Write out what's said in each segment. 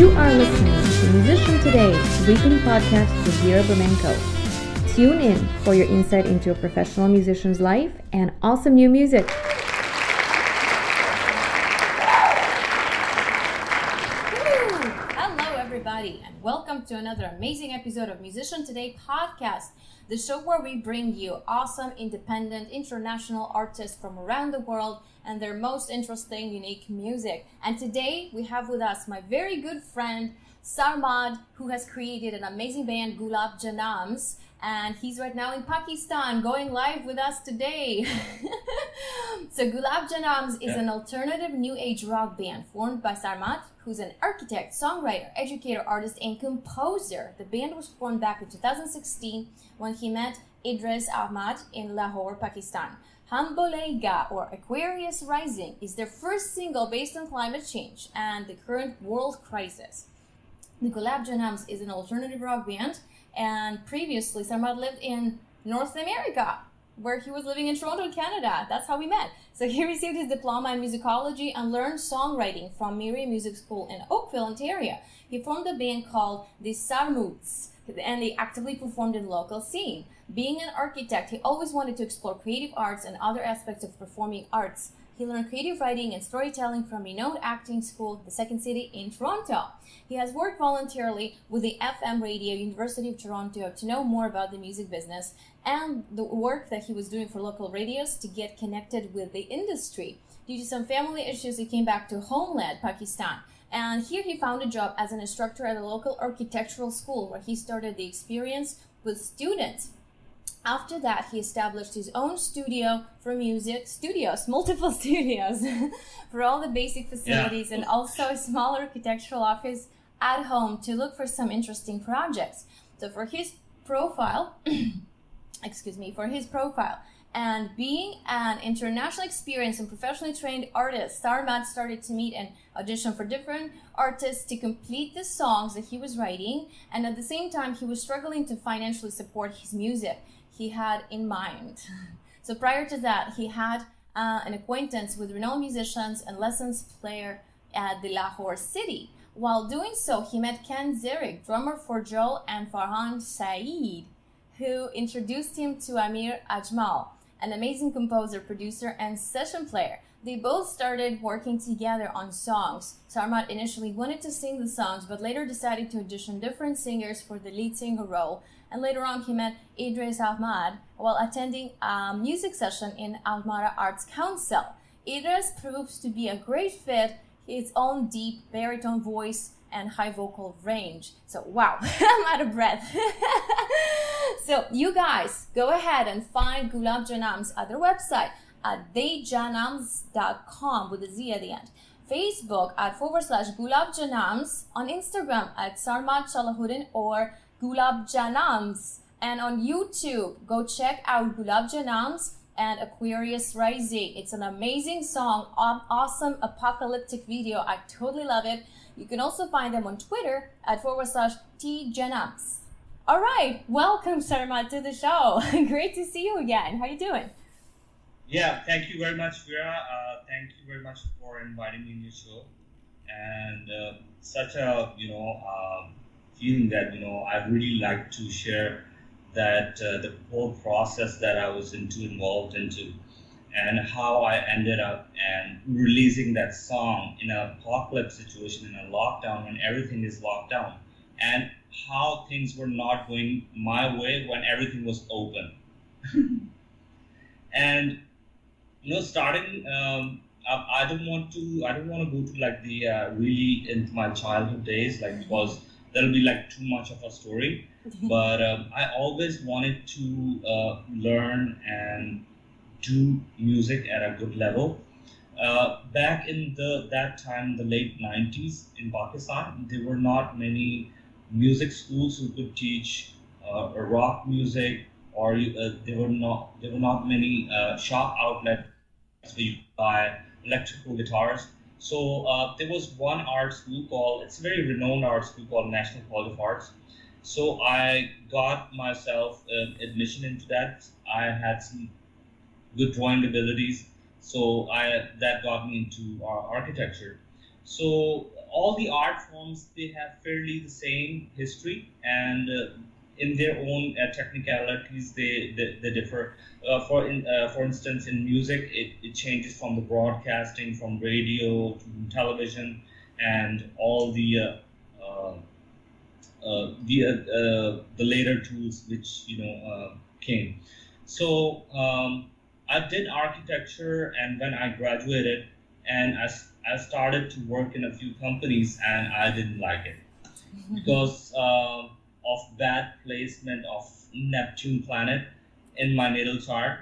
You are listening to Musician Today, weekly podcast with Vera Bermenko. Tune in for your insight into a professional musician's life and awesome new music. Hello, everybody, and welcome to another amazing episode of Musician Today podcast, the show where we bring you awesome, independent, international artists from around the world and their most interesting, unique music. And today we have with us my very good friend Sarmad, who has created an amazing band, Gulab Janams, and he's right now in Pakistan going live with us today. so Gulab Janams is Yeah. an alternative new age rock band formed by Sarmad, who's an architect, songwriter, educator, artist, and composer. The band was formed back in 2016 when he met Idris Ahmad in Lahore, Pakistan. Hambolega or Aquarius Rising is their first single based on climate change and the current world crisis. The Gulab Janams is an alternative rock band, and previously Sarmad lived in North America, where he was living in Toronto, Canada. That's how we met. So he received his diploma in musicology and learned songwriting from Miriam Music School in Oakville, Ontario. He formed a band called the Sarmuts, and they actively performed in the local scene. Being an architect, he always wanted to explore creative arts and other aspects of performing arts. He learned creative writing and storytelling from renowned acting school, the Second City in Toronto. He has worked voluntarily with the FM radio University of Toronto to know more about the music business and the work that he was doing for local radios to get connected with the industry. Due to some family issues, he came back to homeland, Pakistan. And here he found a job as an instructor at a local architectural school where he started the experience with students. After that, he established his own studio for music, studios, multiple studios, for all the basic facilities, and also a small architectural office at home to look for some interesting projects. So, for his profile, excuse me, for his profile, and being an international experienced and professionally trained artist, Sarmad started to meet and audition for different artists to complete the songs that he was writing, and at the same time, he was struggling to financially support his music he had in mind. So prior to that, he had uh, an acquaintance with renowned musicians and session player at the Lahore city. While doing so, he met Ken Zirig, drummer for Joel and Farhan Saeed, who introduced him to Amir Ajmal, an amazing composer, producer, and session player. They both started working together on songs. Sarmad initially wanted to sing the songs, but later decided to audition different singers for the lead singer role. And later on, he met Idris Ahmad while attending a music session in Alhamra Arts Council. Idris proves to be a great fit, his own deep baritone voice and high vocal range. So, wow, I'm out of breath. so, you guys go ahead and find Gulab Janam's other website at theyjanams.com with a Z at the end. Facebook at forward slash Gulab Janams, on Instagram at Sarmad Salahuddin or Gulab Janams, and on YouTube, go check out Gulab Janams and Aquarius Rising. It's an amazing song, aw- awesome apocalyptic video. I totally love it. You can also find them on Twitter at forward slash tjanams. All right, welcome Sarmad to the show. Great to see you again. How are you doing? Yeah, thank you very much, Vera. Uh, thank you very much for inviting me in your show. And uh, such a you know um, feeling that you know I really like to share that uh, the whole process that I was into involved into, and how I ended up and releasing that song in an apocalypse situation in a lockdown when everything is locked down, and how things were not going my way when everything was open. and you know starting um, I, don't want to i don't want to go to like the uh, really into my childhood days like because that'll be like too much of a story but um, i always wanted to uh, learn and do music at a good level uh, back in the that time the late 90s in pakistan there were not many music schools who could teach uh, rock music or uh, there were not there were not many uh, shop outlets where you buy electrical guitars. So uh, there was one art school called it's a very renowned art school called National College of Arts. So I got myself uh, admission into that. I had some good drawing abilities, so I that got me into uh, architecture. So all the art forms they have fairly the same history and uh, in their own uh, technicalities they, they, they differ. Uh, for in, uh, for instance, in music, it, it changes from the broadcasting, from radio to television, and all the uh, uh, the uh, the later tools which you know uh, came. So um, I did architecture, and when I graduated, and I, I started to work in a few companies, and I didn't like it because uh, of bad placement of Neptune planet in my natal chart.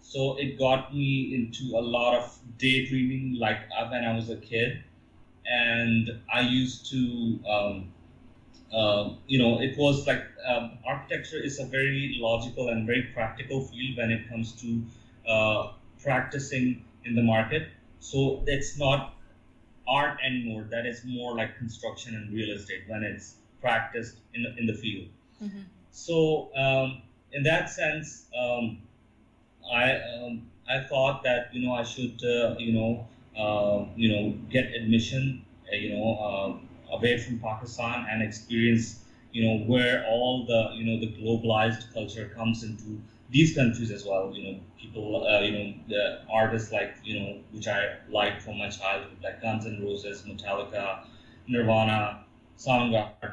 So it got me into a lot of daydreaming, like uh, when I was a kid, and I used to. Um, um, you know, it was like um, architecture is a very logical and very practical field when it comes to uh, practicing in the market. So it's not art anymore. That is more like construction and real estate when it's practiced in the, in the field. Mhm. So um, in that sense, um, I um, I thought that you know I should uh, you know uh, you know get admission uh, you know uh, away from Pakistan and experience you know where all the you know the globalized culture comes into these countries as well. You know people uh, you know the artists like you know which I liked from my childhood like Guns N' Roses, Metallica, Nirvana, Soundgarden.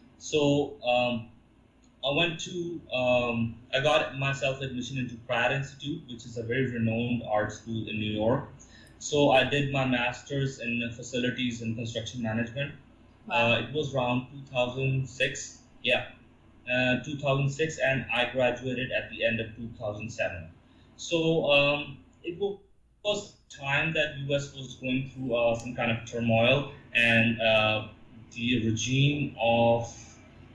So um, I went to, um, I got myself admission into Pratt Institute, which is a very renowned art school in New York. So I did my master's in facilities and construction management. Wow. Uh, it was around 2006, yeah, uh, 2006, and I graduated at the end of 2007. So um, it wa- was time that US was going through uh, some kind of turmoil, and uh, the regime of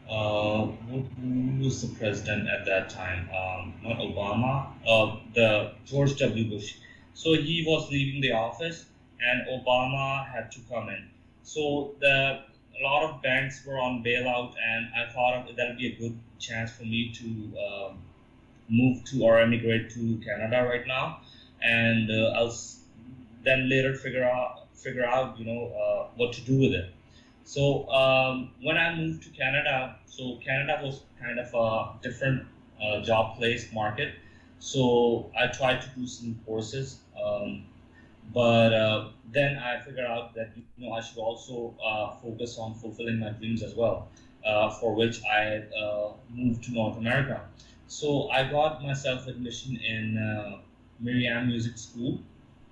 uh, who, who was the president at that time? Um, not Obama, uh, the George W. Bush. So he was leaving the office, and Obama had to come in. So the a lot of banks were on bailout, and I thought that would be a good chance for me to um, move to or emigrate to Canada right now, and uh, I'll then later figure out figure out you know uh, what to do with it. So um, when I moved to Canada, so Canada was kind of a different uh, job place market. So I tried to do some courses, um, but uh, then I figured out that you know I should also uh, focus on fulfilling my dreams as well, uh, for which I uh, moved to North America. So I got myself admission in uh, Miriam Music School,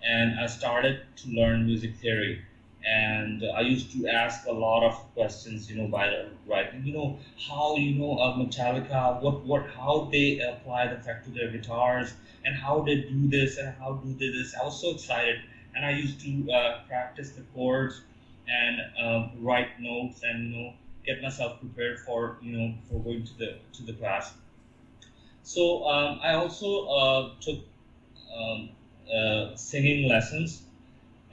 and I started to learn music theory and I used to ask a lot of questions, you know, by the writing, you know, how you know uh, Metallica, what what how they apply the effect to their guitars, and how they do this and how do they this. I was so excited, and I used to uh, practice the chords and um, write notes and you know get myself prepared for you know for going to the to the class. So um, I also uh, took um, uh, singing lessons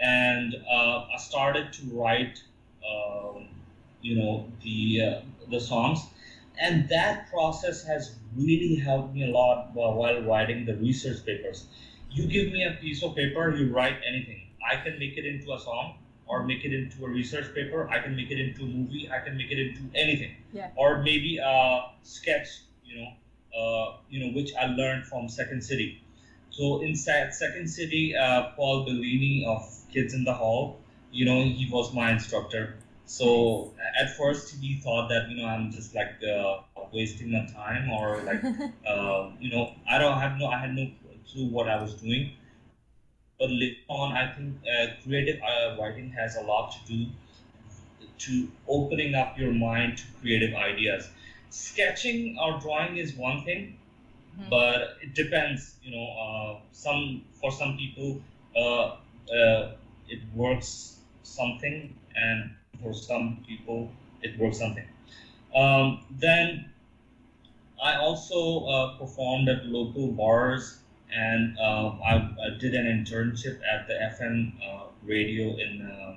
and uh, I started to write, um, you know, the uh, the songs, and that process has really helped me a lot while, writing the research papers. You give me a piece of paper, you write anything. I can make it into a song, or make it into a research paper. I can make it into a movie. I can make it into anything, Yeah. or maybe a sketch. You know, uh, you know, which I learned from Second City. So inside Second City, uh, Paul Bellini of Kids in the Hall, you know, he was my instructor. So at first he thought that you know I'm just like uh, wasting my time or like uh, you know I don't have no I had no clue what I was doing. But later on, I think uh, creative uh, writing has a lot to do to opening up your mind to creative ideas. Sketching or drawing is one thing, Mhm. but it depends. You know, uh, some for some people uh, uh, it works something, and for some people it works something. Um, then I also uh, performed at local bars, and uh, I, I did an internship at the FM uh, radio in uh,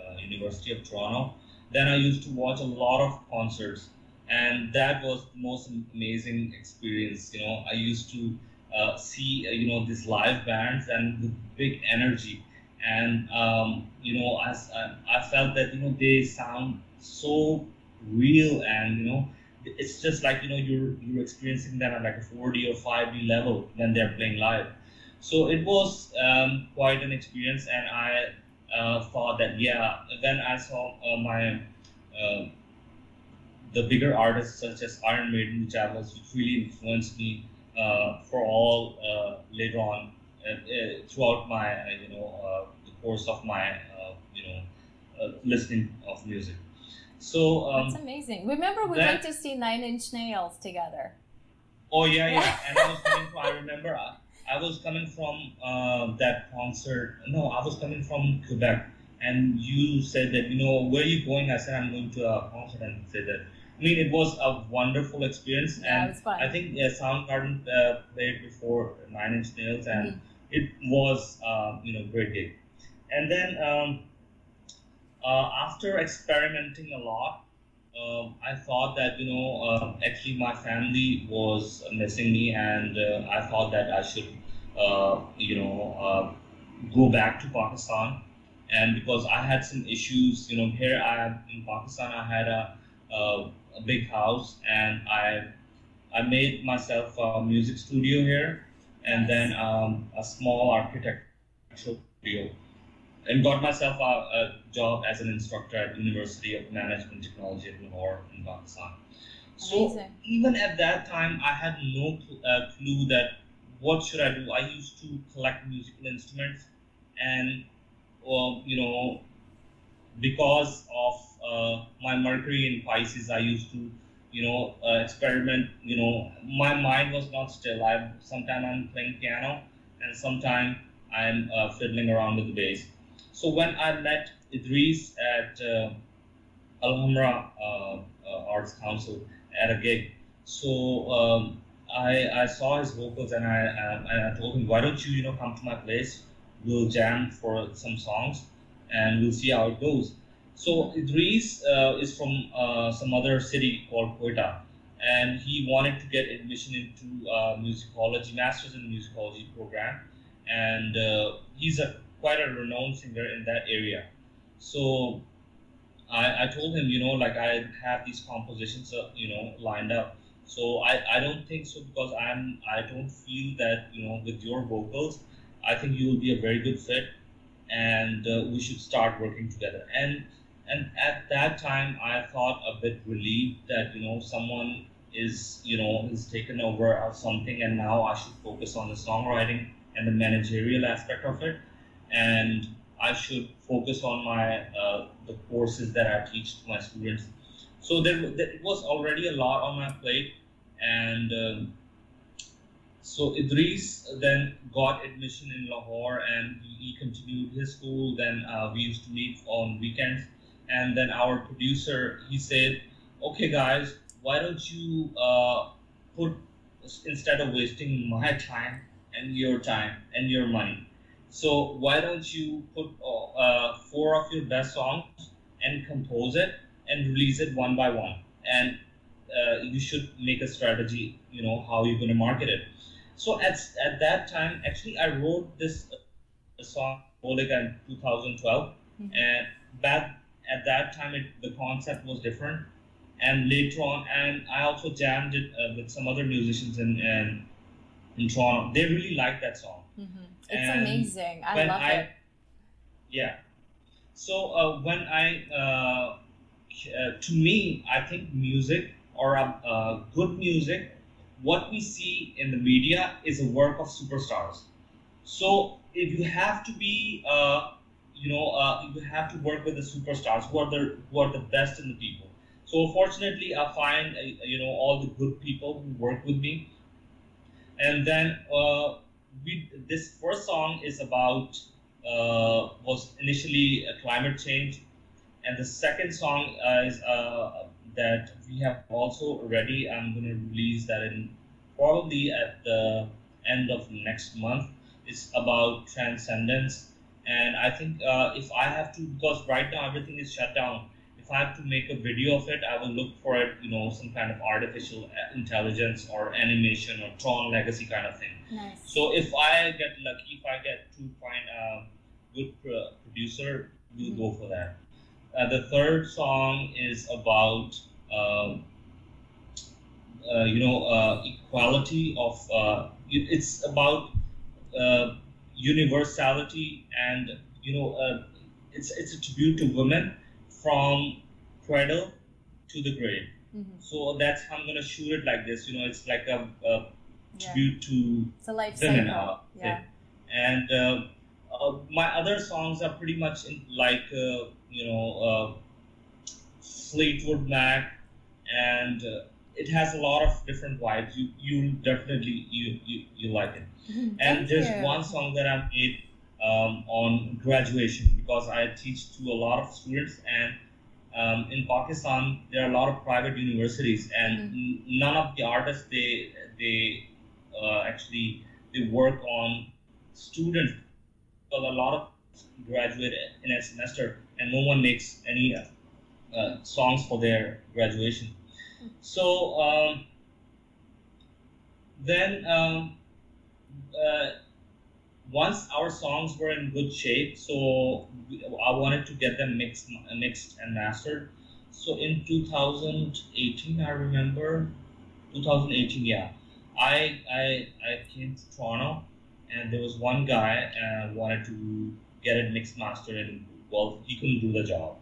uh, University of Toronto. Then I used to watch a lot of concerts, and that was the most amazing experience. You know, I used to uh, see you know these live bands and the big energy, and um, you know, I, I felt that you know they sound so real, and you know, it's just like you know you're you're experiencing them at like a 4D or 5D level when they're playing live. So it was um, quite an experience, and I uh, thought that yeah. Then I saw uh, my uh, the bigger artists such as Iron Maiden, which I was which really influenced me uh, for all uh, later on uh, Uh, throughout my uh, you know uh, the course of my you know listening of music. So um, that's amazing. Remember, we that, went to see Nine Inch Nails together. Oh yeah, yeah. and I was coming from. I remember. I, I was coming from uh, that concert. No, I was coming from Quebec, and you said that you know where are you going? I said I'm going to a concert, and said that. I mean, it was a wonderful experience, yeah, and I think yeah, Soundgarden uh, played before Nine Inch Nails, and mm-hmm. it was uh, you know great gig. And then um, uh, after experimenting a lot, um, I thought that you know uh, actually my family was missing me, and uh, I thought that I should uh, you know uh, go back to Pakistan. And because I had some issues, you know, here I in Pakistan, I had a, a, big house, and I I made myself a music studio here, and then um, a small architectural studio and got myself a, a, job as an instructor at University of Management Technology at Lahore in Pakistan. So Amazing. even at that time, I had no cl- uh, clue that what should I do. I used to collect musical instruments, and uh, you know, because of uh, my Mercury in Pisces, I used to you know uh, experiment. You know, my mind was not still. I sometimes I'm playing piano, and sometimes I'm uh, fiddling around with the bass so when I met Idris at uh, Alhamra uh, uh, Arts Council at a gig, so um, I, I saw his vocals and I, and I told him, why don't you, you know, come to my place? We'll jam for some songs and we'll see how it goes. So Idris uh, is from uh, some other city called Quetta, and he wanted to get admission into uh, musicology, master's in musicology program, and uh, he's a quite a renowned singer in that area. So I, I told him, you know, like I have these compositions, uh, you know, lined up. So I, I don't think so because I'm I don't feel that you know with your vocals, I think you will be a very good fit, and uh, we should start working together. And and at that time I thought a bit relieved that you know someone is you know has taken over or something, and now I should focus on the songwriting and the managerial aspect of it and I should focus on my uh, the courses that I teach to my students. So there, there was already a lot on my plate, and um, so Idris then got admission in Lahore, and he continued his school. Then uh, we used to meet on weekends, and then our producer he said, "Okay, guys, why don't you uh, put instead of wasting my time and your time and your money." So why don't you put uh, four of your best songs and compose it and release it one by one, and uh, you should make a strategy. You know how you're going to market it. So at at that time, actually, I wrote this uh, song Bolika in 2012, mm-hmm. and back at that time, it, the concept was different. And later on, and I also jammed it uh, with some other musicians in, in in Toronto. They really liked that song. Mm-hmm. It's and amazing. I love I, it. Yeah. So uh, when I, uh, uh, to me, I think music or uh, good music, what we see in the media is a work of superstars. So if you have to be, uh, you know, uh, you have to work with the superstars who are the who are the best in the people. So fortunately, I find you know all the good people who work with me, and then we this first song is about uh, was initially climate change, and the second song uh, is uh, that we have also ready. I'm going to release that in probably at the end of next month. It's about transcendence, and I think uh, if I have to, because right now everything is shut down if I have to make a video of it, I will look for it, you know, some kind of artificial intelligence or animation or Tron Legacy kind of thing. Nice. So if I get lucky, if I get to find a, good producer, we'll go for that. Uh, the third song is about uh, you know uh, equality of uh, it- it's about uh, universality and you know uh, it's it's a tribute to women from cradle to the grave. Mhm. So that's how I'm gonna shoot it like this. You know, it's like a, a Yeah. tribute to It's a life. Uh, Yeah. And uh, uh, my other songs are pretty much in, like uh, you know uh, Fleetwood Mac, and uh, it has a lot of different vibes. You you definitely you you, you like it. And there's you. one song that I made um, on graduation because I teach to a lot of students, and um, in Pakistan there are a lot of private universities, and n- none of the artists they they uh, actually they work on students. Because a lot of graduate in a semester, and no one makes any uh, uh, songs for their graduation. So um, then. Um, uh, once our songs were in good shape, so I wanted to get them mixed, mixed and mastered. So in 2018, I remember 2018, yeah, I I, I came to Toronto, and there was one guy uh, wanted to get it mixed mastered, and well, he couldn't do the job.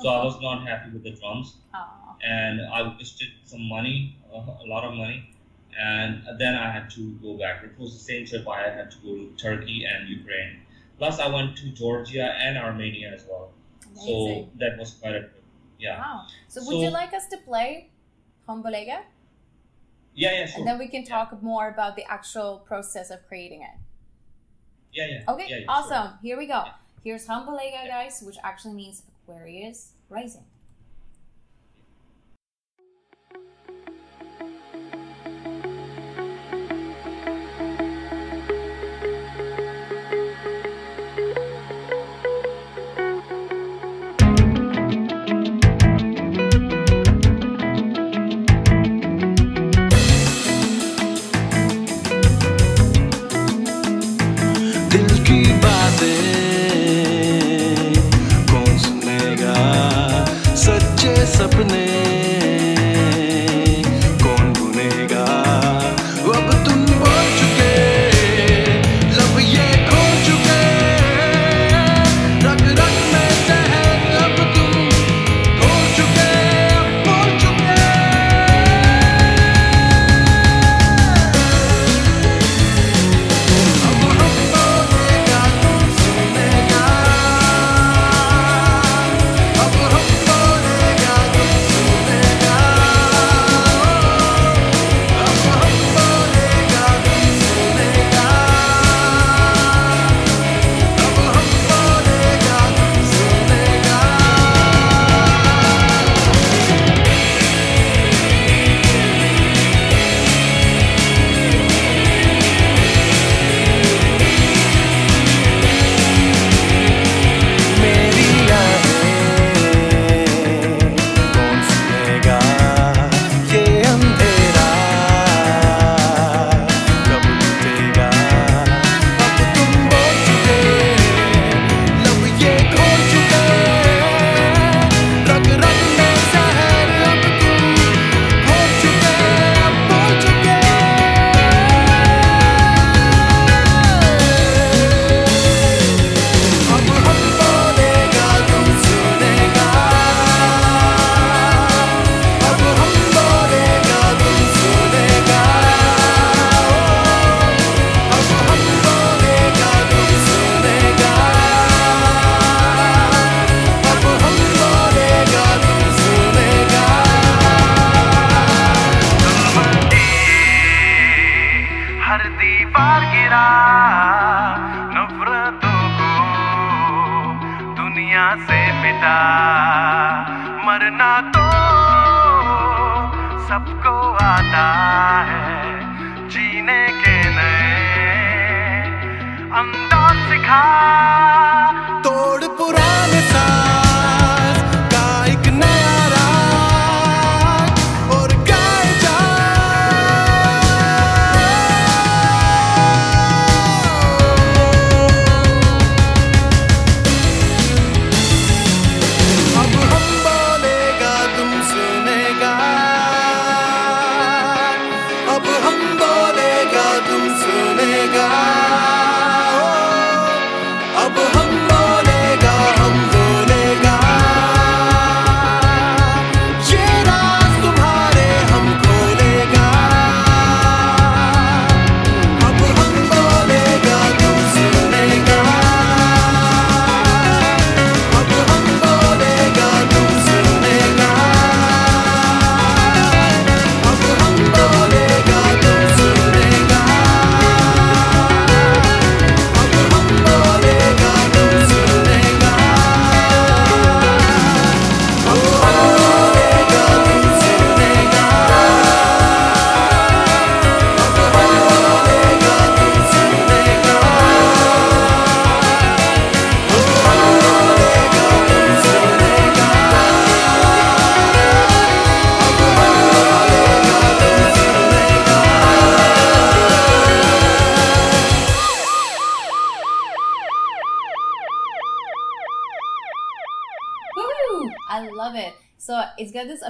So I was not happy with the drums, Aw. And I wasted some money, uh, a lot of money, and then I had to go back. It was the same trip. I had to go to Turkey and Ukraine. Plus, I went to Georgia and Armenia as well. Amazing. So that was quite a trip. Yeah, Wow. So, would you like us to play Hombolega? yeah, yeah, sure. And then we can talk more about the actual process of creating it. yeah, yeah. Okay, yeah, yeah, awesome. Sure. Here we go. Here's Humbalega, guys, which actually means Aquarius rising.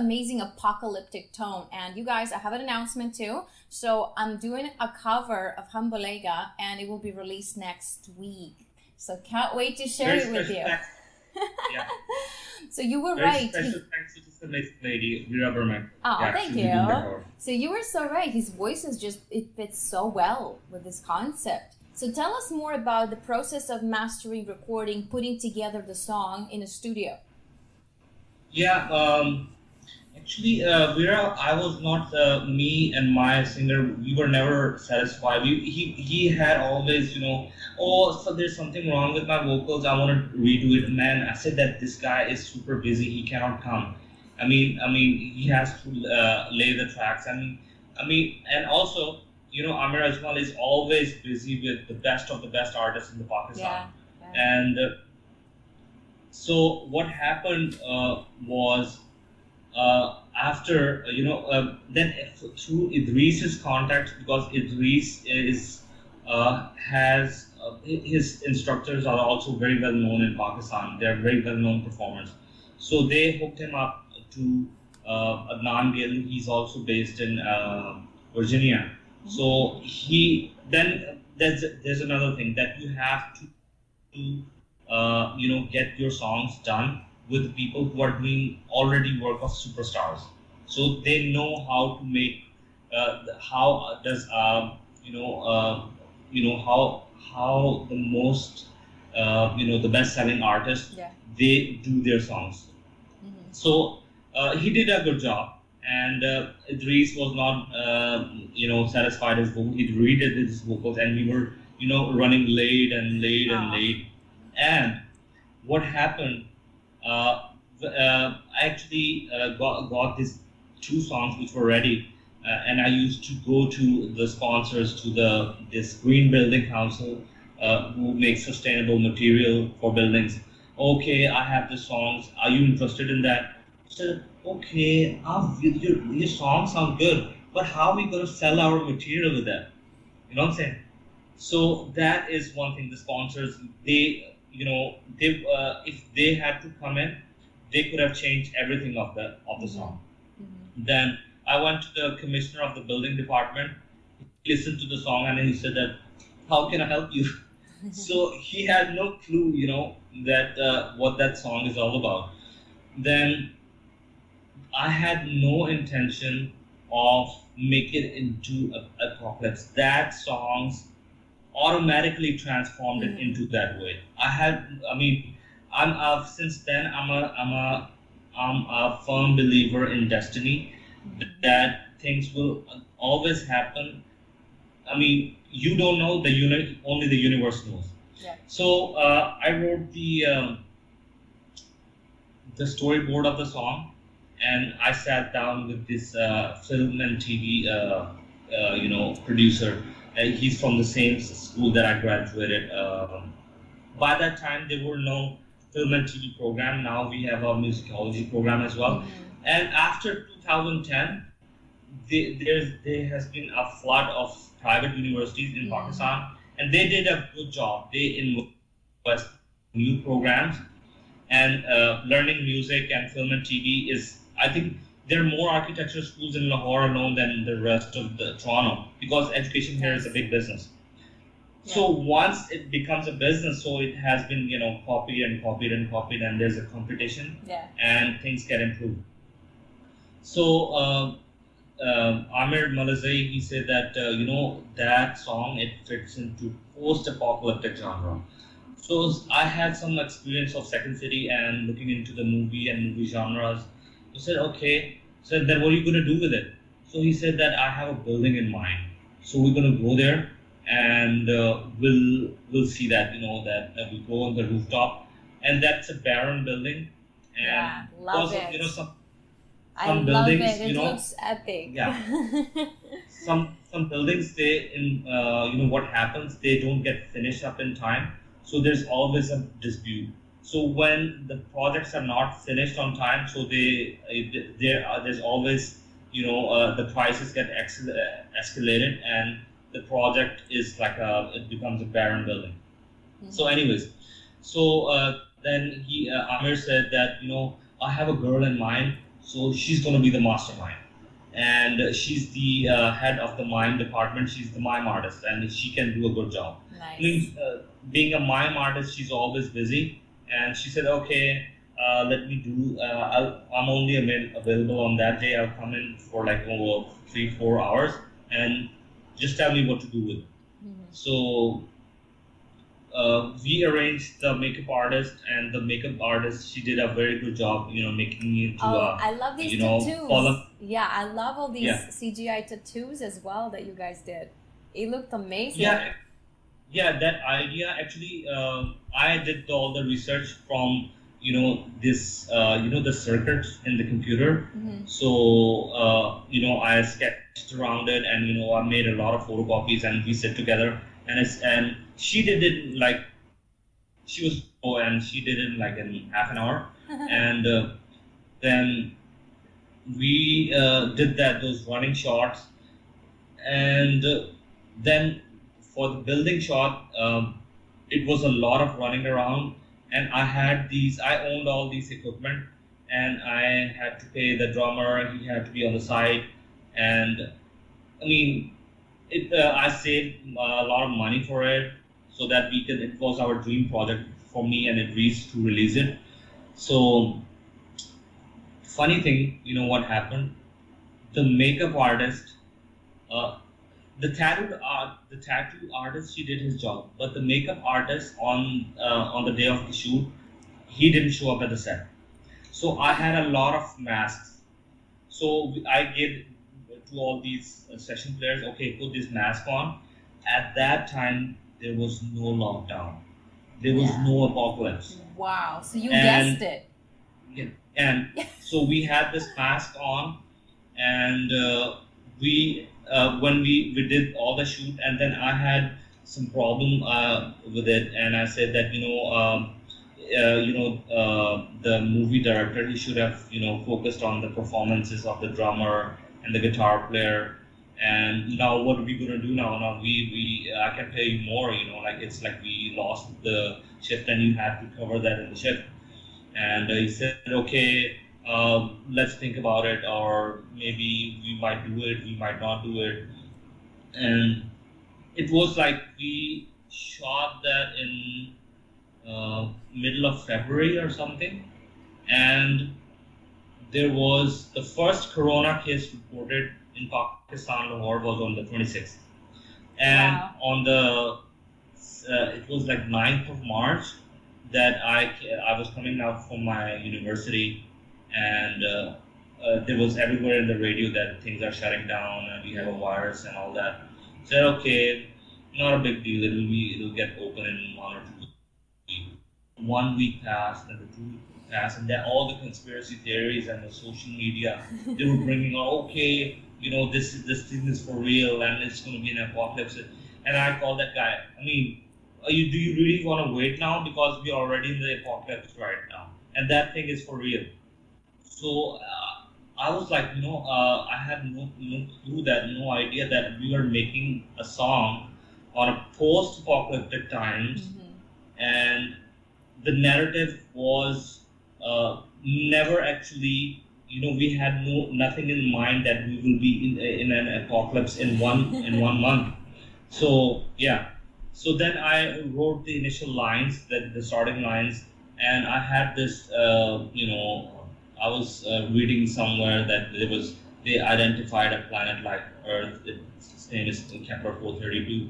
Amazing apocalyptic tone. And you guys, I have an announcement too. So I'm doing a cover of Hambalega and it will be released next week. So can't wait to share Very it with you. yeah, So you were very right. special He- thanks to this amazing lady, Vera Berman. Oh, Yeah, thank you. the. So you were so right. His voice is just it fits so well with this concept. So tell us more about the process of mastering, recording, putting together the song in a studio. Yeah, um, actually, uh, Vera, I was not uh, me and my singer. We were never satisfied. We, he he had always, you know, oh, so there's something wrong with my vocals. I want to redo it. Man, I said that this guy is super busy. He cannot come. I mean, I mean, he has to uh, lay the tracks. I mean, I mean, and also, you know, Amir Ajmal is always busy with the best of the best artists in the Pakistan. Yeah, And uh, so what happened uh, was after uh, you know uh, then through Idris's contact because Idris is uh, has uh, his instructors are also very well known in Pakistan. They're very well known performers. So they hooked him up to uh, Adnan Gill. He's also based in uh, Virginia. So he then there's there's another thing that you have to to uh, you know get your songs done with people who are doing already work of superstars so they know how to make uh, how does um, you know uh, you know how how the most uh, you know the best selling artists Yeah. they do their songs Mhm. so uh, he did a good job, and uh, Idris was not, uh, you know, satisfied his vocal. He redid his vocals, and we were, you know, running late and late and Ah. late. And what happened? Uh, uh, I actually uh, got got these two songs which were ready, and I used to go to the sponsors to the this Green Building Council, who makes sustainable material for buildings. Okay, I have the songs. Are you interested in that? Said, okay, our, your, your songs sound good, but how are we going to sell our material with that? You know what I'm saying? So that is one thing. The sponsors, they, you know, they, uh, if they had to come in, they could have changed everything of the of the song. Mhm. Then I went to the commissioner of the building department, he listened to the song, and he said that, "How can I help you?" so he had no clue, you know, that uh, what that song is all about. Then I had no intention of make it into a apocalypse. That songs automatically transformed it Mhm. into that way. I had, I mean, I'm uh, since then I'm a I'm a I'm a firm believer in destiny that things will always happen. I mean, you don't know the unit, only the universe knows. Yeah. So uh, I wrote the um, the storyboard of the song, and I sat down with this uh, film and TV, uh, uh, you know, producer. And he's from the same school that I graduated. Um, by that time, there were no film and TV program. Now we have a musicology program as well. Mhm. And after 2010, the- there's, there has been a flood of private universities in Mhm. Pakistan, and they did a good job. They invest in new programs, and uh, learning music and film and TV is, I think, there are more architecture schools in Lahore alone than the rest of the Toronto because education here is a big business. So once it becomes a business, so it has been you know copied and copied and copied, and there's a competition Yeah. and things get improved. So uh, um Amir Malazai, he said that uh, you know that song it fits into post-apocalyptic genre. So I had some experience of Second City and looking into the movie and movie genres. I said, okay. So then what are you going to do with it? So he said that I have a building in mind. So we're going to go there and uh, we'll we'll see that you know that, that we go on the rooftop and that's a barren building and Yeah, love it. you know some some love buildings, it. It you know, epic. yeah. some some buildings they in uh, you know what happens they don't get finished up in time so there's always a dispute so when the projects are not finished on time so they uh, there there's always you know uh, the prices get ex- uh, escalated and the project is like a it becomes a barren building so anyways so uh, then he uh, Amir said that you know I have a girl in mind, so she's gonna be the mastermind, and she's the uh, head of the mime department. She's the mime artist, and she can do a good job. Nice. I mean, uh, being a mime artist, she's always busy, and she said, "Okay, uh, let me do. Uh, I'll, I'm only avail- available on that day. I'll come in for like over three, four hours, and just tell me what to do with it." Mhm. So uh, we arranged the makeup artist, and the makeup artist she did a very good job, you know, making me into Oh, a I love these you know, tattoos. Yeah, I love all these Yeah. CGI tattoos as well that you guys did. It looked amazing. yeah, yeah. That idea actually, uh, I did all the research from you know this, uh, you know, the circuits in the computer. Mhm. So uh, you know, I sketched around it, and you know, I made a lot of photocopies, and we sit together, and it's and she did it like she was oh, and she did it like in half an hour, and uh, then we uh, did that those running shots, and uh, then for the building shot, um, it was a lot of running around, and I had these. I owned all these equipment, and I had to pay the drummer. He had to be on the side, and I mean, it. Uh, I saved a lot of money for it, so that we can. It was our dream project for me, and it reached to release it. So, funny thing, you know what happened? The makeup artist, uh, the tattoo art, the tattoo artist, she did his job, but the makeup artist on uh, on the day of the shoot, he didn't show up at the set. So I had a lot of masks. So I gave to all these uh, session players, okay, put this mask on. At that time, there was no lockdown. There was Yeah. no apocalypse. Wow. So you And- guessed it. Yeah. And so we had this mask on, and uh, we uh, when we we did all the shoot, and then I had some problem uh, with it, and I said that you know. Um, uh, you know, uh, the movie director, he should have, you know, focused on the performances of the drummer and the guitar player. And now, what are we gonna do now? Now we, we, I can pay you more. You know, like it's like we lost the shift, and you had to cover that in the shift. And uh, he said, okay, um, let's think about it, or maybe we might do it, we might not do it. And it was like we shot that in uh, middle of February or something, and there was the first corona case reported in Pakistan, Lahore, was on the 26th, and Wow. on the uh, it was like 9th of March that I I was coming out from my university, and uh, uh, there was everywhere in the radio that things are shutting down and we have a virus and all that. Said okay, not a big deal. It'll be it'll get open in one or two weeks. One week passed and the two weeks passed, and then all the conspiracy theories and the social media they were bringing out okay, you know this this thing is for real and it's going to be an apocalypse. And I called that guy. I mean, are you do you really want to wait now because we are already in the apocalypse right now, and that thing is for real. So uh, I was like, you know, uh, I had no, no clue that, no idea that we were making a song on a post-apocalyptic times, Mhm. and the narrative was uh, never actually, you know, we had no nothing in mind that we will be in in an apocalypse in one in one month. So yeah, so then I wrote the initial lines, that the starting lines, and I had this, uh, you know, I was uh, reading somewhere that there was they identified a planet like Earth. Its name is Kepler 432,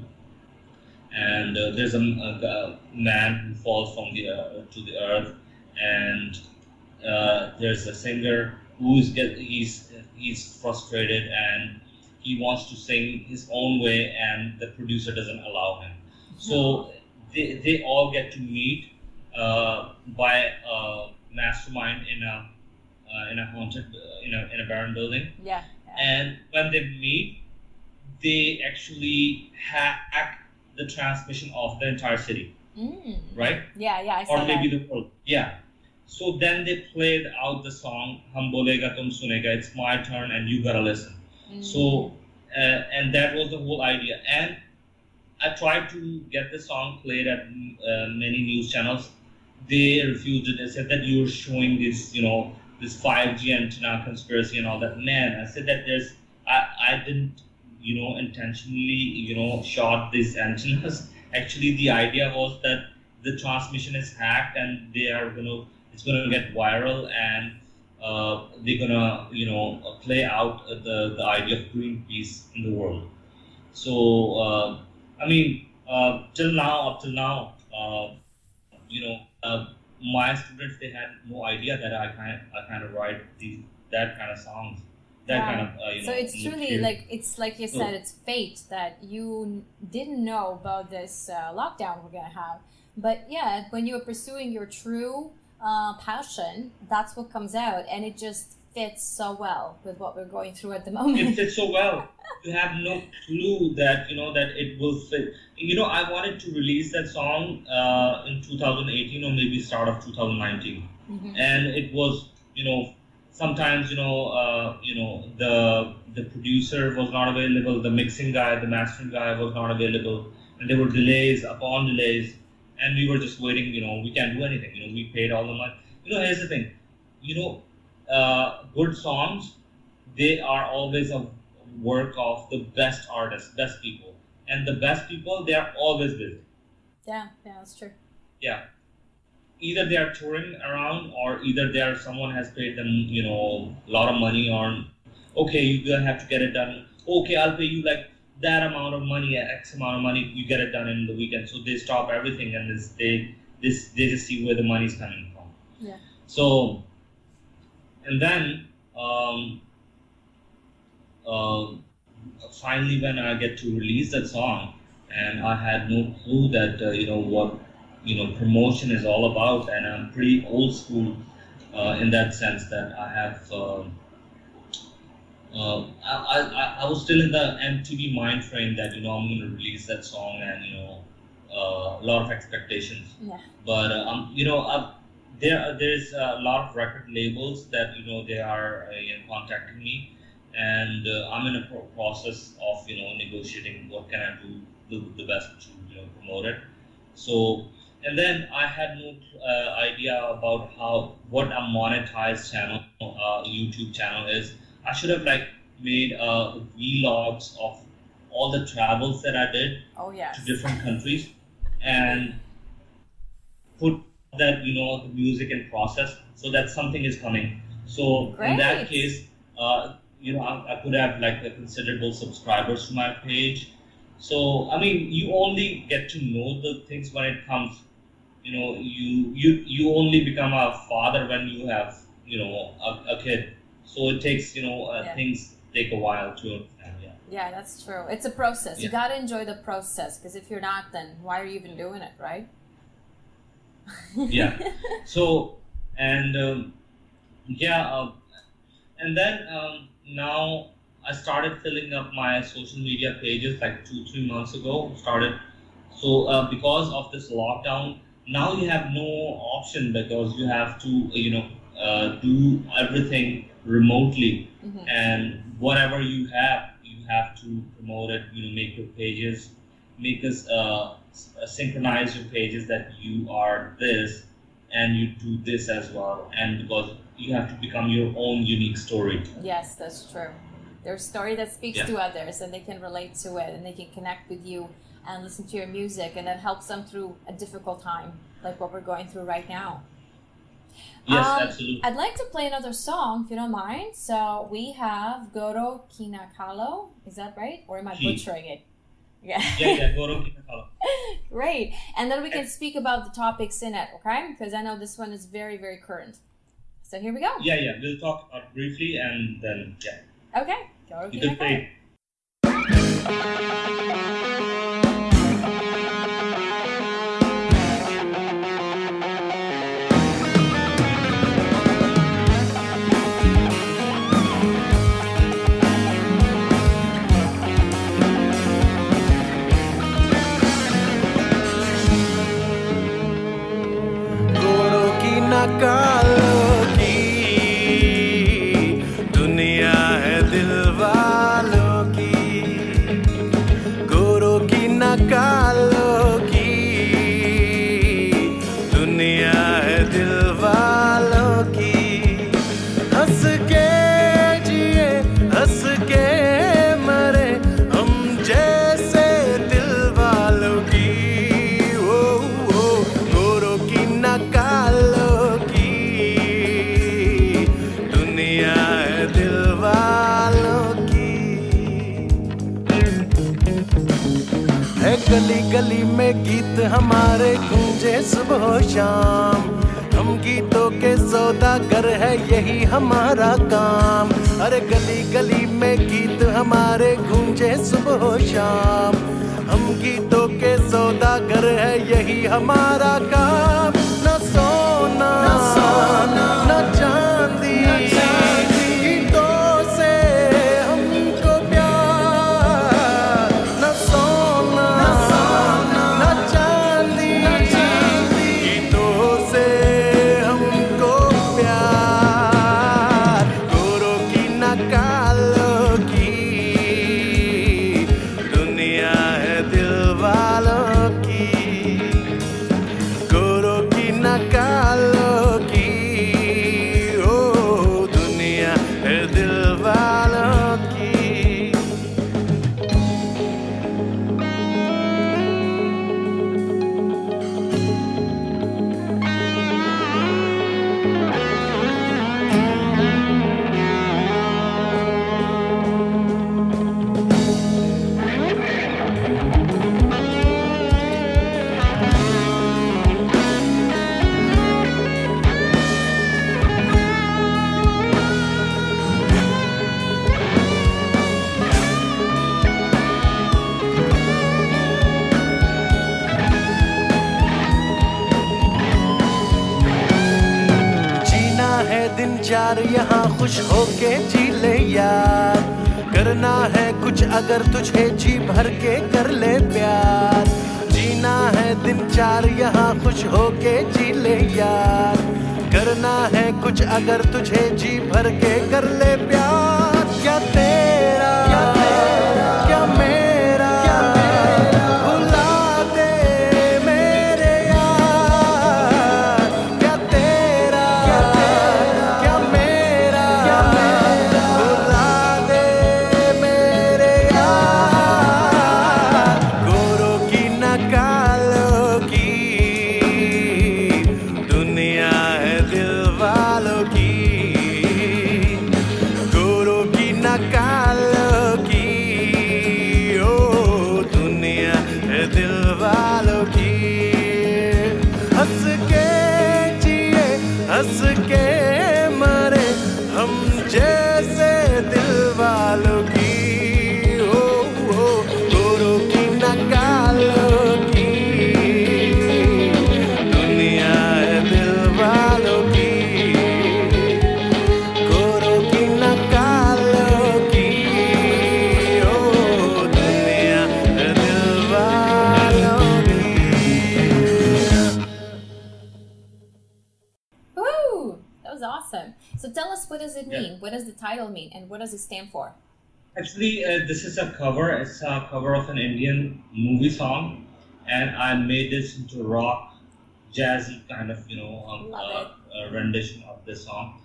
and uh, there's a, a, man who falls from the uh, to the Earth, and uh, there's a singer who's get he's he's frustrated and he wants to sing his own way, and the producer doesn't allow him. So they, they all get to meet uh, by a mastermind in a uh, in a haunted you know, in a barren building, Yeah. and when they meet, they actually hack the transmission of the entire city, Mm. right? Yeah, yeah, I saw Or maybe that. the world. Yeah. So then they played out the song "Hum bolega tum sunega." It's my turn, and you gotta listen. Mm. So, uh, and that was the whole idea. And I tried to get the song played at uh, many news channels. They refused it. They said that you're showing this, you know, this 5G antenna conspiracy and all that. Man, I said that there's I I didn't you know intentionally you know shot these antennas. Actually, the idea was that the transmission is hacked and they are gonna it's gonna get viral and uh, they're gonna you know play out the the idea of Greenpeace in the world. So uh, I mean, uh, till now, up till now, uh, you know, uh, my students they had no idea that I kind I kind of write these that kind of songs, that Wow. kind of uh, you know. So it's truly like it's like you So- said, it's fate that you didn't know about this uh, lockdown we're gonna have. But yeah, when you are pursuing your true uh, passion, that's what comes out, and it just fits so well with what we're going through at the moment. it fits so well. You have no clue that you know that it will fit. You know, I wanted to release that song uh, in 2018 or maybe start of 2019, Mhm. and it was you know sometimes you know uh, you know the the producer was not available, the mixing guy, the mastering guy was not available, and there were delays upon delays, and we were just waiting. You know, we can't do anything. You know, we paid all the money. You know, here's the thing. You know, uh, good songs they are always a work of the best artists, best people. And the best people, they are always busy. Yeah, yeah, that's true. Yeah. Either they are touring around or either they are someone has paid them, you know, a lot of money on okay, you gonna have to get it done. Okay, I'll pay you like that amount of money, X amount of money, you get it done in the weekend. So they stop everything and this they this they just see where the money's coming from. Yeah. So and then um um, finally when I get to release that song, and I had no clue that uh, you know what you know promotion is all about, and I'm pretty old school uh, in that sense that I have. Um, uh, I, I, I was still in the MTV mind frame that you know I'm going to release that song and you know uh, a lot of expectations Yeah. but uh, um, you know uh, there there's a lot of record labels that you know they are uh, you know, contacting me. And uh, I'm in a pro- process of you know negotiating what can I do the, the best to you know promote it. So and then I had no uh, idea about how what a monetized channel uh, YouTube channel is. I should have like made uh, vlogs of all the travels that I did Oh yes. to different countries and put that you know the music and process so that something is coming so in that case uh, you know I, I could have like a considerable subscribers to my page so i mean you only get to know the things when it comes you know you you you only become a father when you have you know a, a kid so it takes you know uh, Yeah. things take a while to understand yeah Yeah, that's true. It's a process. You gotta enjoy the process because if you're not, then why are you even doing it, right? Yeah. so and um, yeah uh, and then um, now i started filling up my social media pages like two three months ago started so uh, because of this lockdown now you have no option because you have to you know uh, do everything remotely Mhm. and whatever you have you have to promote it you know make your pages make us uh, uh, synchronize your pages that you are this and you do this as well and because you have to become your own unique story Yes, that's true. There's a story that speaks Yeah. to others and they can relate to it and they can connect with you and listen to your music and that helps them through a difficult time like what we're going through right now. yes Um, absolutely I'd like to play another song if you don't mind. So we have Goro Kinakalo. Is that right? Or am I Ki. butchering it? Yeah. yeah yeah. Great. And then we can speak about the topics in it, okay? Because I know this one is very, very current. So here we go. yeah yeah we'll talk uh, briefly and then yeah Okay. Goro you can play हमारे गूंजे सुबह शाम। हम गीतों के सौदागर है यही हमारा काम। अरे गली गली में गीत हमारे गूंजे सुबह शाम। हम गीतों के सौदागर है यही हमारा काम। न सोना न सोना न I does it stand for? Actually, uh, this is a cover. It's a cover of an Indian movie song, and I made this into a rock, jazzy kind of you know um, uh, uh, rendition of this song,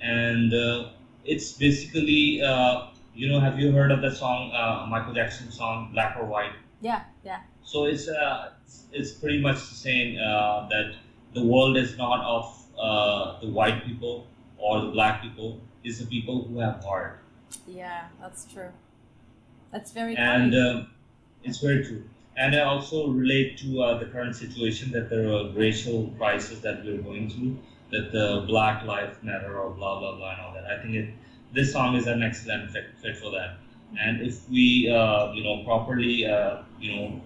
and uh, it's basically uh, you know have you heard of the song uh, Michael Jackson song Black or White? Yeah, yeah. So it's uh, it's- pretty much saying uh, that the world is not of uh, the white people or the black people. It's the people who have heart Yeah, that's true. That's very and um, it's very true. And I also relate to uh, the current situation that there are racial crisis that we're going through, that the Black Lives Matter or blah blah blah and all that. I think it, this song is an excellent fit, fit for that. And if we, uh, you know, properly, uh, you know,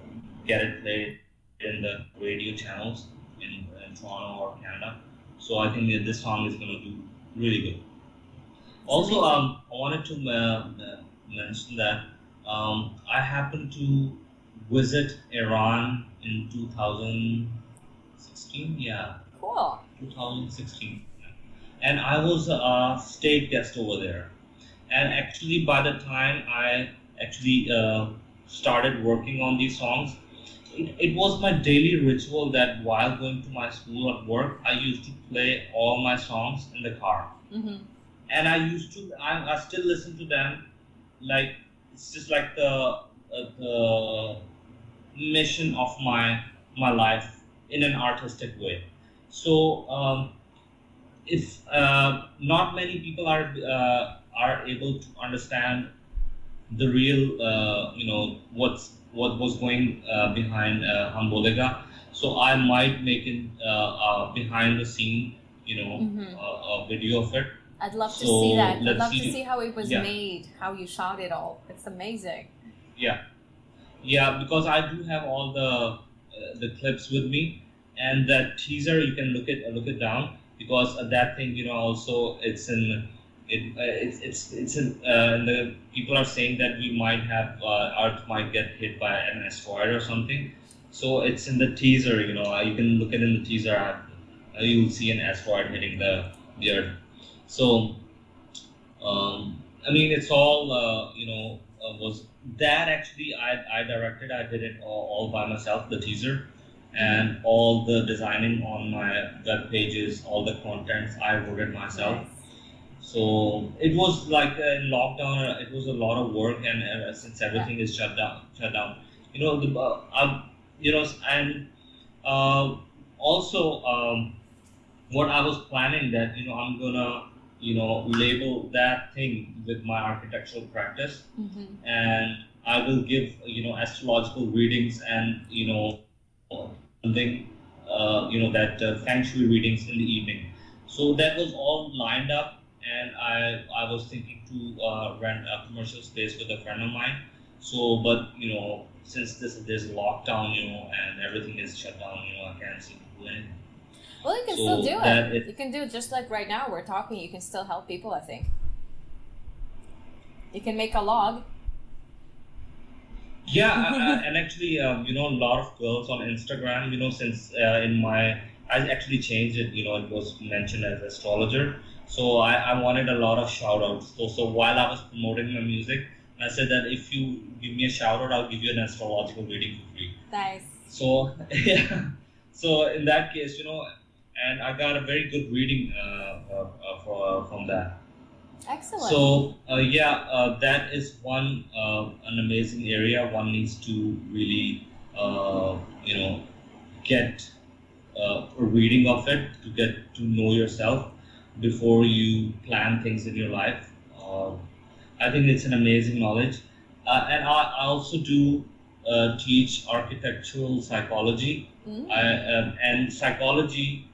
get it played in the radio channels in, in Toronto or Canada, so I think that this song is going to do really good. Also, um, I wanted to uh, mention that um, I happened to visit Iran in 2016. Yeah, cool. 2016. And I was a state guest over there. And actually, by the time I actually uh, started working on these songs, it, it was my daily ritual that while going to my school at work, I used to play all my songs in the car hmm and I used to I, I still listen to them like it's just like the uh, the mission of my my life in an artistic way so um, if uh, not many people are uh, are able to understand the real uh, you know what's what was going uh, behind uh, Hum Bolega. So I might make it uh, uh, behind the scene, you know, Mhm. uh, a video of it. I'd love to see that. I'd love to see- see how it was yeah. made, how you shot it all. It's amazing. Yeah, yeah, because I do have all the uh, the clips with me, and that teaser you can look it look it down because uh, that thing you know also it's in it uh, it's it's it's in uh, the people are saying that we might have uh, Earth might get hit by an asteroid or something, so it's in the teaser you know uh, you can look it in the teaser uh, you will see an asteroid hitting the the Earth, so um, I mean it's all uh, you know uh, was that actually I, I directed I did it all, all by myself the teaser and all the designing on my web pages all the contents I wrote it myself. So it was like in lockdown it was a lot of work and uh, since everything is shut down shut down. You know the uh, um, you know and uh, also um, what I was planning that you know I'm gonna you know label that thing with my architectural practice Mhm. and I will give you know astrological readings and you know something uh, you know that uh, feng shui readings in the evening. So that was all lined up, and I I was thinking to uh, rent a commercial space with a friend of mine. So, but you know, since this there's lockdown, you know, and everything is shut down, you know, I can't to do anything. Well, you can So still do it. it- You can do it just like right now. We're talking. You can still help people. I think. You can make a log. Yeah, and actually, um, you know, a lot of girls on Instagram, you know, since uh, in my, I actually changed it, you know, it was mentioned as astrologer. So I, I wanted a lot of shout outs. So, so while I was promoting my music, I said that if you give me a shout out, I'll give you an astrological reading for free. Nice. So, yeah. So in that case, you know, and I got a very good reading uh, uh, uh, from that. Excellent. So uh, yeah, uh, that is one uh, an amazing area. One needs to really uh, you know get uh, a reading of it to get to know yourself before you plan things in your life. Uh, I think it's an amazing knowledge, uh, and I, I also do uh, teach architectural psychology. Mm. I, um, and psychology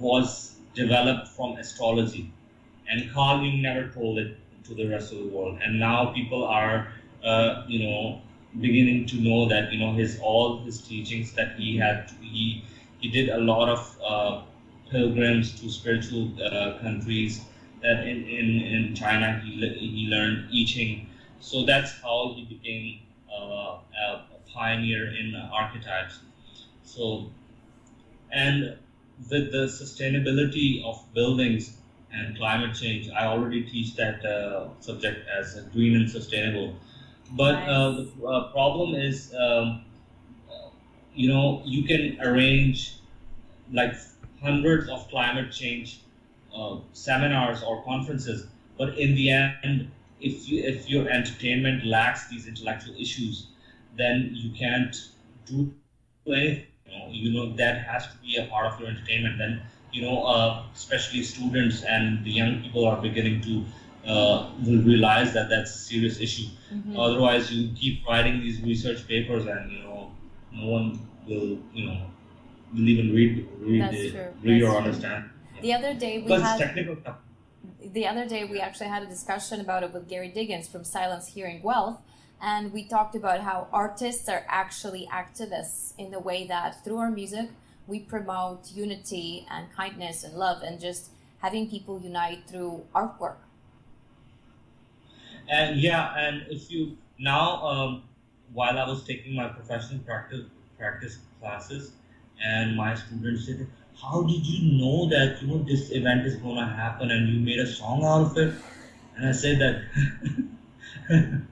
was developed from astrology and Carl Jung never told it to the rest of the world. And now people are, uh, you know, beginning to know that you know his all his teachings that he had. He he did a lot of uh, pilgrims to spiritual uh, countries. That in, in, in China he he learned I Ching. So that's how he became uh, a pioneer in archetypes. So and with the sustainability of buildings and climate change. I already teach that uh, subject as green and sustainable. But uh, the uh, problem is, um, you know, you can arrange like hundreds of climate change uh, seminars or conferences, but in the end, if you, if your entertainment lacks these intellectual issues, then you can't do anything. You know, you know that has to be a part of your entertainment. Then you know, uh, especially students and the young people are beginning to uh, will realize that that's a serious issue. Mhm. Otherwise, you keep writing these research papers, and you know, no one will, you know, will even read read, That's it, true. read or true. understand. The other day we Because had technical stuff. the other day we actually had a discussion about it with Gary Diggins from Silence Hearing Wealth and we talked about how artists are actually activists in the way that through our music we promote unity and kindness and love and just having people unite through artwork. And yeah, and if you now, um, while I was taking my professional practice practice classes, and my students said, "How did you know that you know this event is gonna happen and you made a song out of it?" And I said that,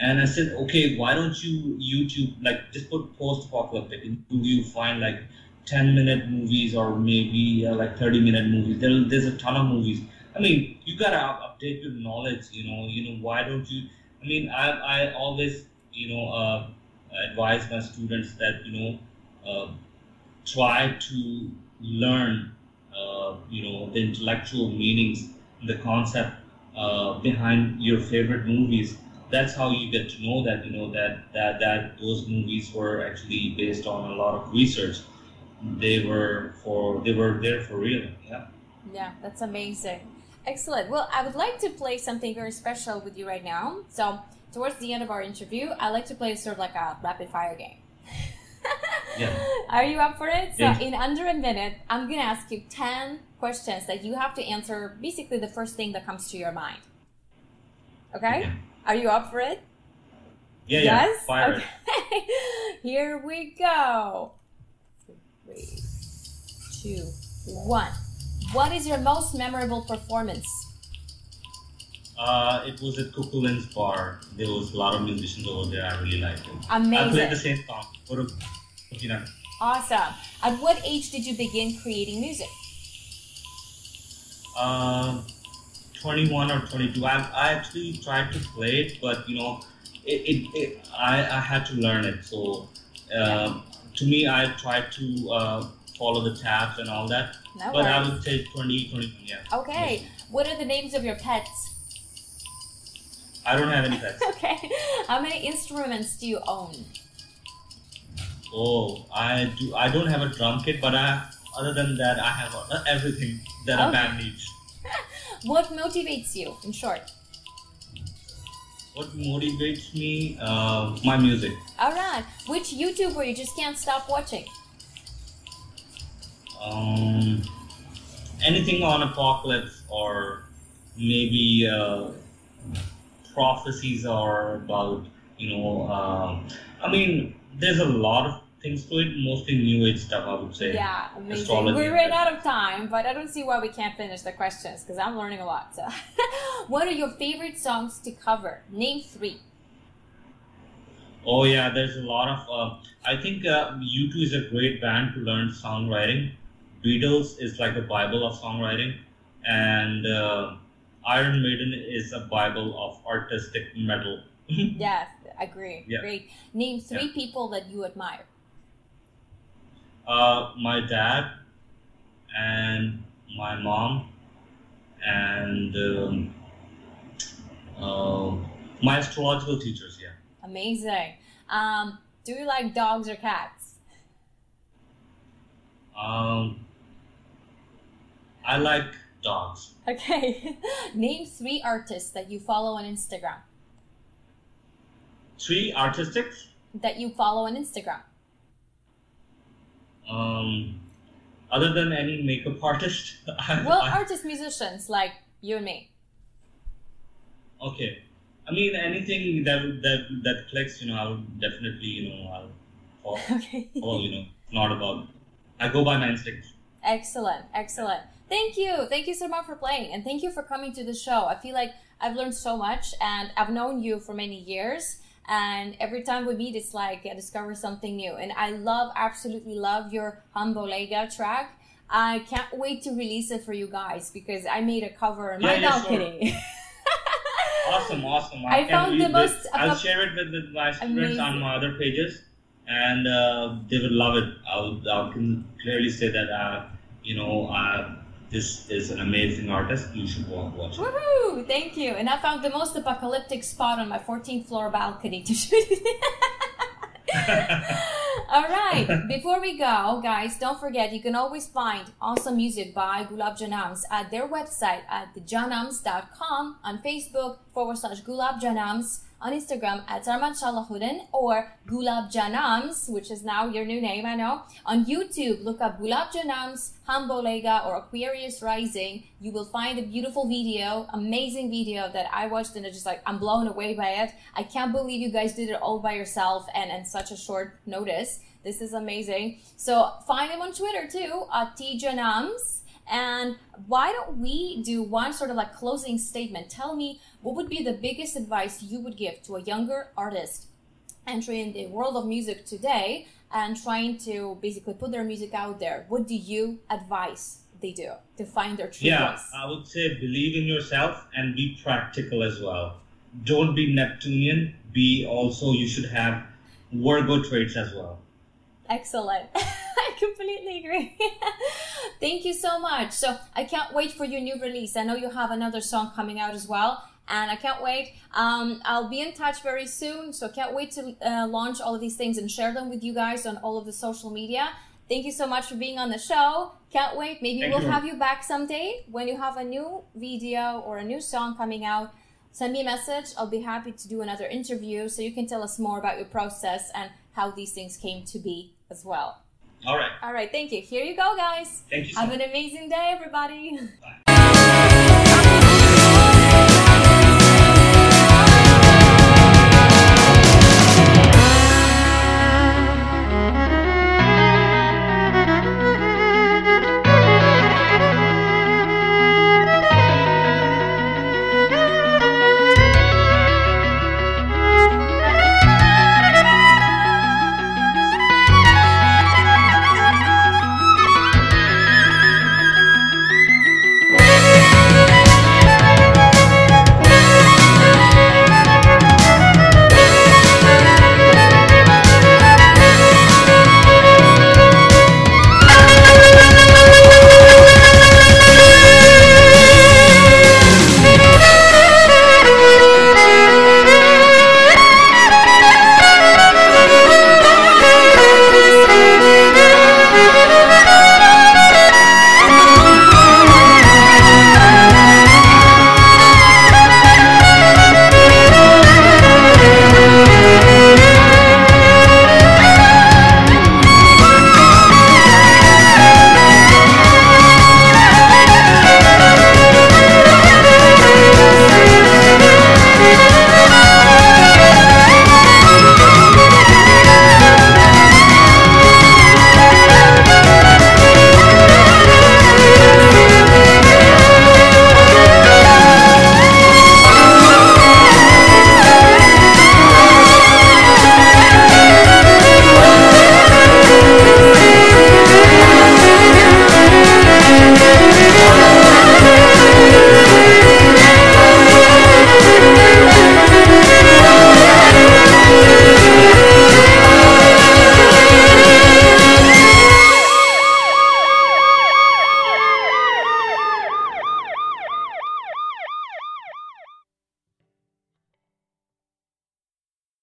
and I said, "Okay, why don't you YouTube like just put post-apocalyptic and you find like 10 minute movies or maybe uh, like 30 minute movies. There, there's a ton of movies. I mean, you gotta update your knowledge. You know, you know why don't you? I mean, I, I always you know uh, advise my students that you know uh, try to learn uh, you know the intellectual meanings, the concept uh, behind your favorite movies, that's how you get to know that you know that that that those movies were actually based on a lot of research. They were for they were there for real. Yeah. Yeah, that's amazing. Excellent. Well, I would like to play something very special with you right now. So, towards the end of our interview, I like to play sort of like a rapid fire game. Yeah. Are you up for it? So, Yeah. in under a minute, I'm going to ask you 10 questions that you have to answer basically the first thing that comes to your mind. Okay? Yeah. Are you up for it? Yeah. yes? Yeah. Fire it. Here we go. Three, two, one. What is your most memorable performance? Uh, it was at Kukulin's bar. There was a lot of musicians over there. I really liked it. Amazing. I played the same song. Photo- you know, Awesome. At what age did you begin creating music? um, 21 or 22. I, I actually tried to play it, but you know, it, it, it I, I had to learn it. So um, to me, I tried to uh, follow the tabs and all that. No but I would say 20, 21, yeah. Okay. What are the names of your pets? I don't have any pets. Okay. How many instruments do you own? oh, I do. I don't have a drum kit, but I, other than that, I have uh, everything that a band needs. What motivates you, in short? What motivates me? Uh, my music. All right. Which YouTuber you just can't stop watching? Um, anything on apocalypse or maybe uh, prophecies are about you know. um I mean, there's a lot of things to it. Mostly new age stuff, I would say. Yeah, amazing. Astrology We ran out of time, but I don't see why we can't finish the questions because I'm learning a lot. So, what are your favorite songs to cover? Name three. Oh yeah, there's a lot of. Uh, I think uh, U2 is a great band to learn songwriting. Beatles is like the Bible of songwriting, and uh, Iron Maiden is a Bible of artistic metal. Yes, I agree. Yeah. Great. Name three people that you admire. Uh, my dad and my mom and um, uh, my astrological teachers. Yeah. Amazing. Um, do you like dogs or cats? Um, I like dogs. Okay. Name three artists that you follow on Instagram. Three artistics. That you follow on Instagram. Um, other than any makeup artist. I- Well, I- artist musicians like you and me. okay. I mean, anything that that that clicks, you know, I would definitely, you know, I'll. Okay. follow, you know, not about. I go by my instincts. Excellent, excellent. Thank you. Thank you so much for playing and thank you for coming to the show. I feel like I've learned so much and I've known you for many years and every time we meet it's like I discover something new and I love absolutely love your Hum Bolega track. I can't wait to release it for you guys because I made a cover in my Yeah, yeah, sure. Awesome, awesome. I can found the most- this. I'll share it with, with my Amazing. on my other pages, and uh, they will love it. I'll, I can clearly say that, uh, you know, uh, this is an amazing artist. You should wa- watch it. Woohoo! Thank you. And I found the most apocalyptic spot on my 14th floor balcony to shoot. All right. Before we go, guys, don't forget you can always find awesome music by Gulab Janams at their website at thejanams.com, on Facebook forward slash Gulab Janams, on Instagram at Sarmad Shalahuddin or Gulab Janams, which is now your new name, I know. On YouTube, look up Gulab Janams, Hum Bolega, or Aquarius Rising. You will find a beautiful video, amazing video that I watched and it's just like, I'm blown away by it. I can't believe you guys did it all by yourself and in such a short notice. This is amazing. So find him on Twitter too, at tjanams. And why don't we do one sort of like closing statement? Tell me what would be the biggest advice you would give to a younger artist entering the world of music today and trying to basically put their music out there. What do you advise they do to find their true Yeah, voice? I would say believe in yourself and be practical as well. Don't be Neptunian. Be also you should have Virgo traits as well. Excellent. I completely agree. Thank you so much. So I can't wait for your new release. I know you have another song coming out as well. and I can't wait. Um, I'll be in touch very soon, so can't wait to uh, launch all of these things and share them with you guys on all of the social media. Thank you so much for being on the show. Can't wait. Maybe Thank we'll you. have you back someday when you have a new video or a new song coming out. Send me a message. I'll be happy to do another interview so you can tell us more about your process and how these things came to be as well. All right. All right. Thank you. Here you go, guys. Thank you. So Have much. an amazing day, everybody. Bye.